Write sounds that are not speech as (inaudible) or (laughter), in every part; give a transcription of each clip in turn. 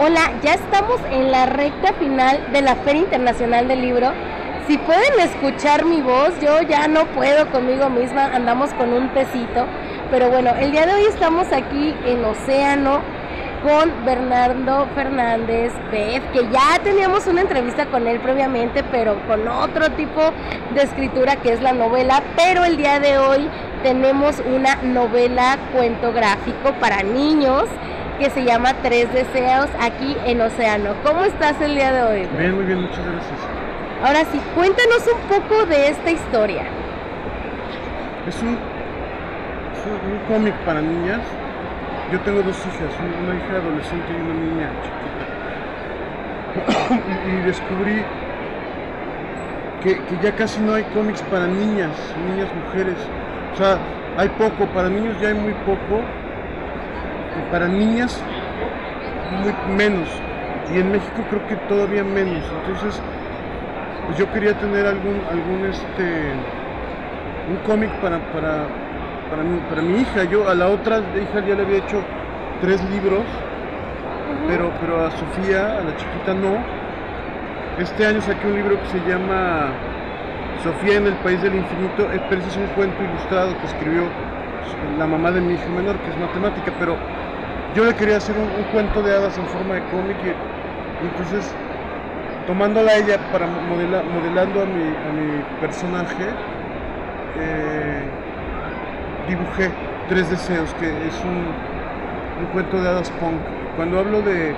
Hola, ya estamos en la recta final de la Feria Internacional del Libro. Si pueden escuchar mi voz, yo ya no puedo conmigo misma, andamos con un tecito. Pero bueno, el día de hoy estamos aquí en Océano con Bernardo Fernández Beff, que ya teníamos una entrevista con él previamente, pero con otro tipo de escritura que es la novela. Pero el día de hoy tenemos una novela cuento gráfico para niños que se llama Tres Deseos aquí en Océano. ¿Cómo estás el día de hoy? Bien, muy bien, muchas gracias. Ahora sí, cuéntanos un poco de esta historia. Es un, es un, cómic para niñas. Yo tengo dos hijas, una hija adolescente y una niña chiquita. (coughs) y, descubrí que, que ya casi no hay cómics para niñas, niñas mujeres. O sea, hay poco, para niños ya hay muy poco para niñas muy menos. Y en México creo que todavía menos. Entonces pues yo quería tener algún algún este un cómic para para para mi, para mi hija. Yo a la otra hija ya le había hecho tres libros pero pero a Sofía a la chiquita no. Este año saqué un libro que se llama Sofía en el País del Infinito, es preciso un cuento ilustrado que escribió la mamá de mi hija menor, que es matemática, pero yo le quería hacer un, cuento de hadas en forma de cómic y, entonces tomándola a ella para modelando a mi, personaje eh, dibujé tres deseos que es un, cuento de hadas punk. Cuando hablo de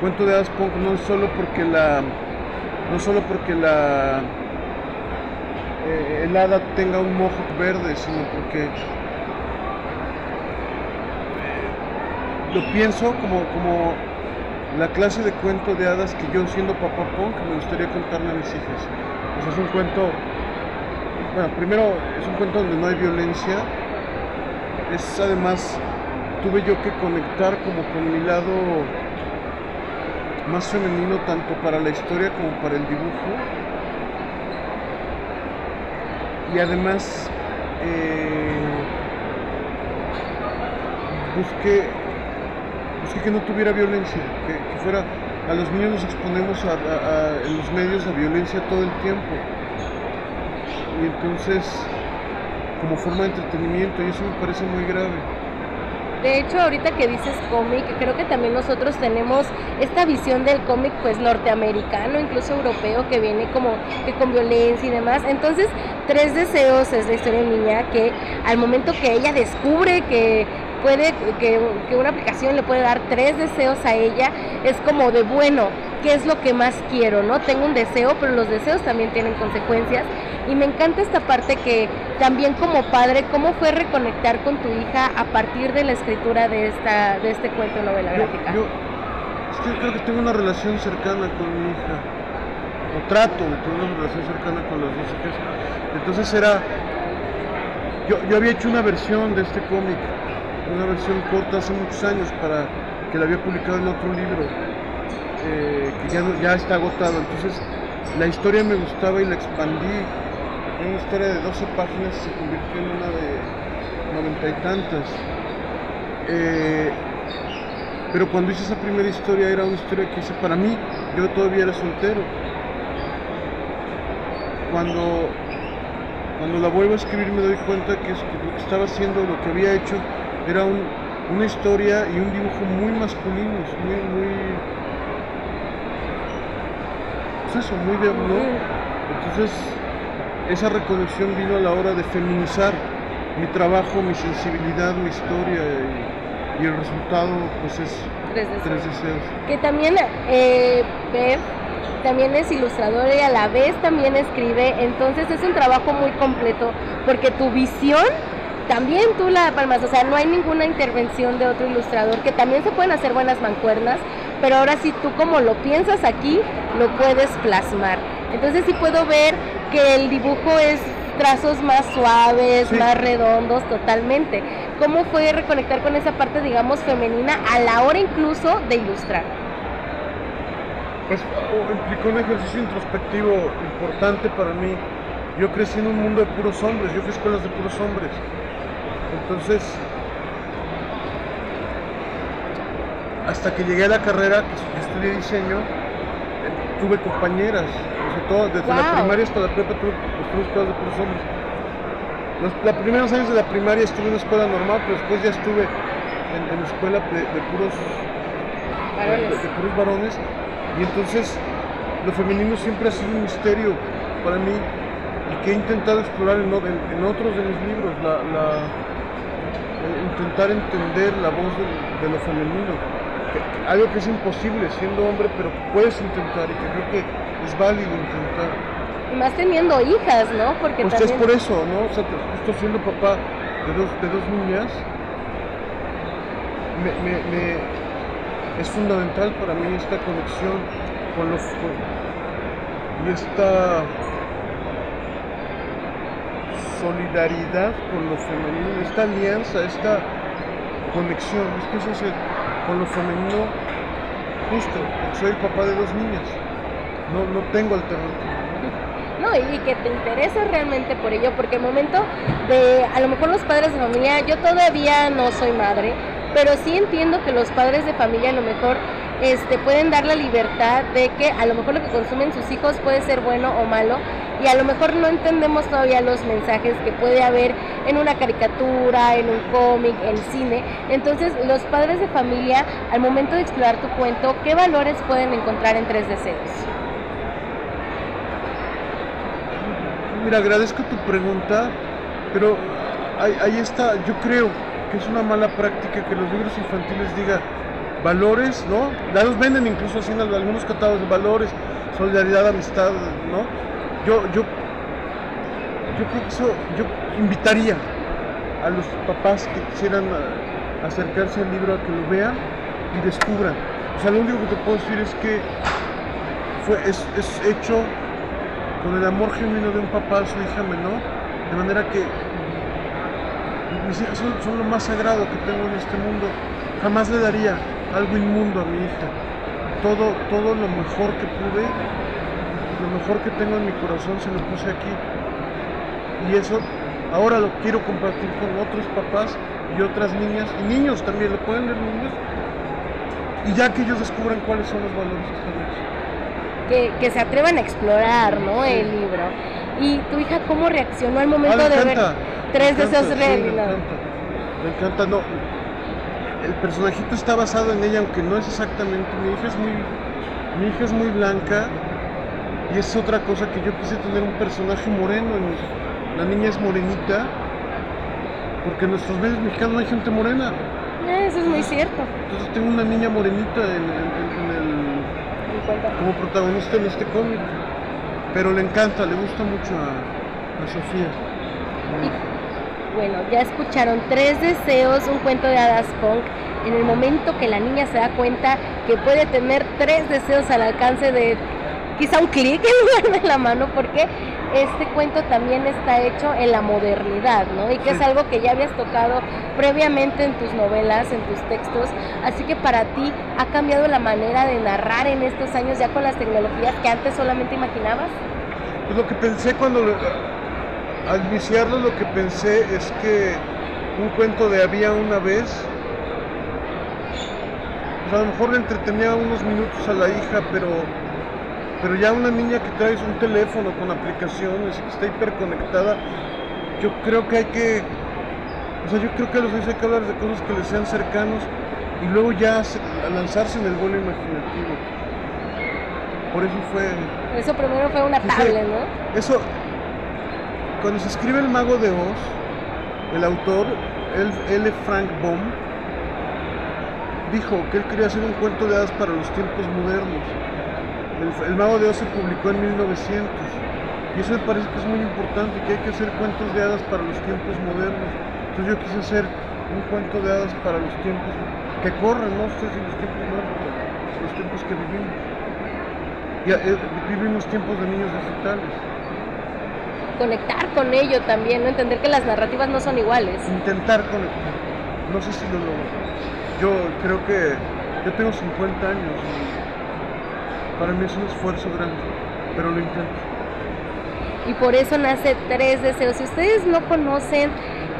cuento de hadas punk no es solo porque la no solo porque la eh, el hada tenga un mojo verde sino porque lo pienso como, como la clase de cuento de hadas que yo siendo papá punk me gustaría contarle a mis hijas. es un cuento, bueno, primero es un cuento donde no hay violencia, es además, tuve yo que conectar como con mi lado más femenino tanto para la historia como para el dibujo. Y además eh, busqué es que no tuviera violencia, que, fuera, a los niños nos exponemos en los medios a violencia todo el tiempo. Y entonces, como forma de entretenimiento, y eso me parece muy grave. De hecho, ahorita que dices cómic, creo que también nosotros tenemos esta visión del cómic pues norteamericano, incluso europeo, que viene como que con violencia y demás. Entonces, Tres Deseos es la historia de niña que al momento que ella descubre que puede, que, una aplicación le puede dar tres deseos a ella, es como de bueno, ¿qué es lo que más quiero? ¿No? Tengo un deseo, pero los deseos también tienen consecuencias. Y me encanta esta parte que también como padre, ¿cómo fue reconectar con tu hija a partir de la escritura de esta, de este cuento novela gráfica? Yo, creo que tengo una relación cercana con mi hija, o trato de tener una relación cercana con las dos hijas. Entonces era, yo, yo había hecho una versión de este cómic una versión corta hace muchos años para que la había publicado en otro libro eh, que ya, ya está agotado. Entonces la historia me gustaba y la expandí. Una historia de 12 páginas se convirtió en una de noventa y tantas. Eh, pero cuando hice esa primera historia era una historia que hice para mí, yo todavía era soltero. Cuando, cuando la vuelvo a escribir me doy cuenta que lo que estaba haciendo, lo que había hecho, era una historia y un dibujo muy masculinos, muy, muy. Pues eso, muy de. ¿no? Entonces, esa reconexión vino a la hora de feminizar mi trabajo, mi sensibilidad, mi historia y, el resultado, pues es. Tres deseos. Que también, eh, también es ilustrador y a la vez también escribe, entonces es un trabajo muy completo porque tu visión también tú la palmas, o sea, no hay ninguna intervención de otro ilustrador, que también se pueden hacer buenas mancuernas, pero ahora sí tú como lo piensas aquí, lo puedes plasmar. Entonces sí puedo ver que el dibujo es trazos más suaves, más redondos, totalmente. ¿Cómo fue reconectar con esa parte, digamos, femenina a la hora incluso de ilustrar? Pues implicó un ejercicio introspectivo importante para mí. Yo crecí en un mundo de puros hombres, yo fui a escuelas de puros hombres. Entonces, hasta que llegué a la carrera, que estudié diseño, eh, tuve compañeras, sobre todo desde la primaria hasta la prepa tuve, escuelas de puros hombres. Los, los primeros años de la primaria estuve en una escuela normal, pero después ya estuve en, en escuela de, de puros Varones. de puros varones y entonces lo femenino siempre ha sido un misterio para mí y que he intentado explorar en, o- en- en otros de mis libros, la, la- intentar entender la voz de, de lo femenino, que- que- algo que es imposible siendo hombre, pero puedes intentar y que creo que es válido intentar. Y más teniendo hijas, ¿no? Porque Pues es también... por eso, ¿no? O sea, justo siendo papá de dos, de dos niñas, me, me- me- es fundamental para mí esta conexión con lo con- y esta solidaridad con lo femenino, esta alianza, esta conexión, es que eso es el- con lo femenino justo, soy el papá de dos niñas, no, no tengo alternativa. No, y que te interesa realmente por ello, porque el momento de, a lo mejor los padres de familia, yo todavía no soy madre, pero sí entiendo que los padres de familia a lo mejor este, pueden dar la libertad de que a lo mejor lo que consumen sus hijos puede ser bueno o malo, y a lo mejor no entendemos todavía los mensajes que puede haber en una caricatura, en un cómic, en cine. Entonces, los padres de familia, al momento de explorar tu cuento, ¿qué valores pueden encontrar en Tres Deseos? Mira, agradezco tu pregunta, pero ahí, ahí está, yo creo que es una mala práctica que los libros infantiles digan valores, ¿no? Ya los venden incluso así en algunos catálogos de valores, solidaridad, amistad, ¿no? Yo, yo, yo creo que eso, yo invitaría a los papás que quisieran ah, acercarse al libro a que lo vean y descubran. O sea, lo único que te puedo decir es que fue, es, es hecho con el amor genuino de un papá a su hija menor, de manera que mis hijas son, lo más sagrado que tengo en este mundo. Jamás le daría algo inmundo a mi hija. Todo, todo lo mejor que pude, lo mejor que tengo en mi corazón se lo puse aquí. Y eso ahora lo quiero compartir con otros papás y otras niñas, y niños también, lo pueden leer niños, y ya que ellos descubran cuáles son los valores que están que, que se atrevan a explorar, ¿no? El libro. ¿Y tu hija cómo reaccionó al momento Ah, de ver encanta, Tres le Deseos Realizados? encanta, Le encanta, no. El personajito está basado en ella, aunque no es exactamente. Mi hija es muy, mi hija es muy blanca y es otra cosa que yo quise tener un personaje moreno. en la niña es morenita, porque en nuestros medios mexicanos no hay gente morena. Eh, Eso es muy cierto. Entonces tengo una niña morenita en, en- en el, Me cuenta. como protagonista en este cómic. Pero le encanta, le gusta mucho a, a Sofía. Bueno, ya escucharon Tres Deseos, un cuento de hadas punk. En el momento que la niña se da cuenta que puede tener tres deseos al alcance de quizá un clic en lugar de la mano, porque este cuento también está hecho en la modernidad, ¿no? Y que es algo que ya habías tocado previamente en tus novelas, en tus textos. Así que para ti ha cambiado la manera de narrar en estos años ya con las tecnologías que antes solamente imaginabas. Pues lo que pensé cuando, al iniciarlo, lo que pensé es que un cuento de había una vez, pues a lo mejor le entretenía unos minutos a la hija, pero, pero ya una niña que traes un teléfono con aplicaciones y que está hiperconectada, yo creo que hay que, o sea, yo creo que a los niños hay que hablar de cosas que les sean cercanos y luego ya a lanzarse en el vuelo imaginativo. Por eso fue Eso primero fue una tablet, ¿no? eso, cuando se escribe El Mago de Oz, el autor, L. Frank Baum, dijo que él quería hacer un cuento de hadas para los tiempos modernos. El, Mago de Oz se publicó en 1900 y eso me parece que es muy importante, que hay que hacer cuentos de hadas para los tiempos modernos. Entonces yo quise hacer un cuento de hadas para los tiempos que corren, no sé si los tiempos modernos, los tiempos que vivimos. Eh, vivimos tiempos de niños digitales. Conectar con ello también, ¿no? Entender que las narrativas no son iguales. intentar conectar. No sé si lo logro. Yo creo que yo tengo 50 años para mí es un esfuerzo grande, pero lo intento. Y por eso nace Tres Deseos. Si ustedes no conocen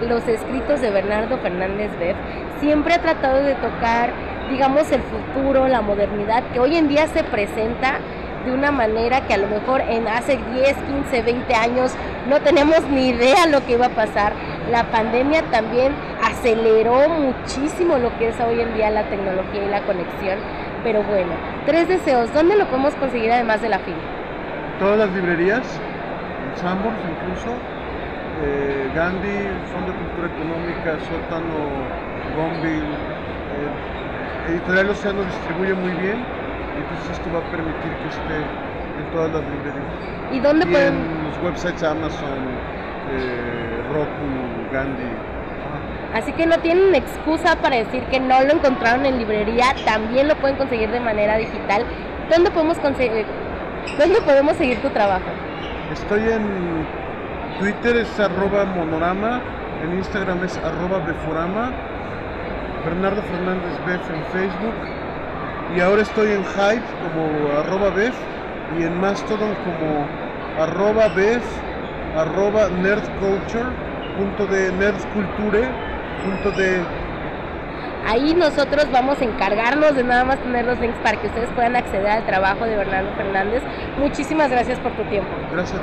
los escritos de Bernardo Fernández Beff, siempre ha tratado de tocar digamos, el futuro, la modernidad, que hoy en día se presenta de una manera que a lo mejor en hace 10, 15, 20 años no tenemos ni idea lo que iba a pasar. La pandemia también aceleró muchísimo lo que es hoy en día la tecnología y la conexión. Pero bueno, tres deseos, ¿dónde lo podemos conseguir además de la FIL? Todas las librerías, Sambors incluso, eh, Gandhi, Fondo de Cultura Económica, Sótano, Gonville, eh, Editorial Océano distribuye muy bien entonces esto va a permitir que esté en todas las librerías. ¿Y dónde y pueden...? en los websites Amazon, eh, Roku, Gandhi. Así que no tienen excusa para decir que no lo encontraron en librería, también lo pueden conseguir de manera digital. ¿Dónde podemos conseguir, dónde podemos seguir tu trabajo? Estoy en Twitter es arroba monorama, en Instagram es arroba beforama, Bernardo Fernández Bef en Facebook y ahora estoy en Hype como arroba Bef y en Mastodon como arroba Bef, arroba nerdculture, punto de nerdculture, punto de Ahí nosotros vamos a encargarnos de nada más tener los links para que ustedes puedan acceder al trabajo de Bernardo Fernández. Muchísimas gracias por tu tiempo. Gracias.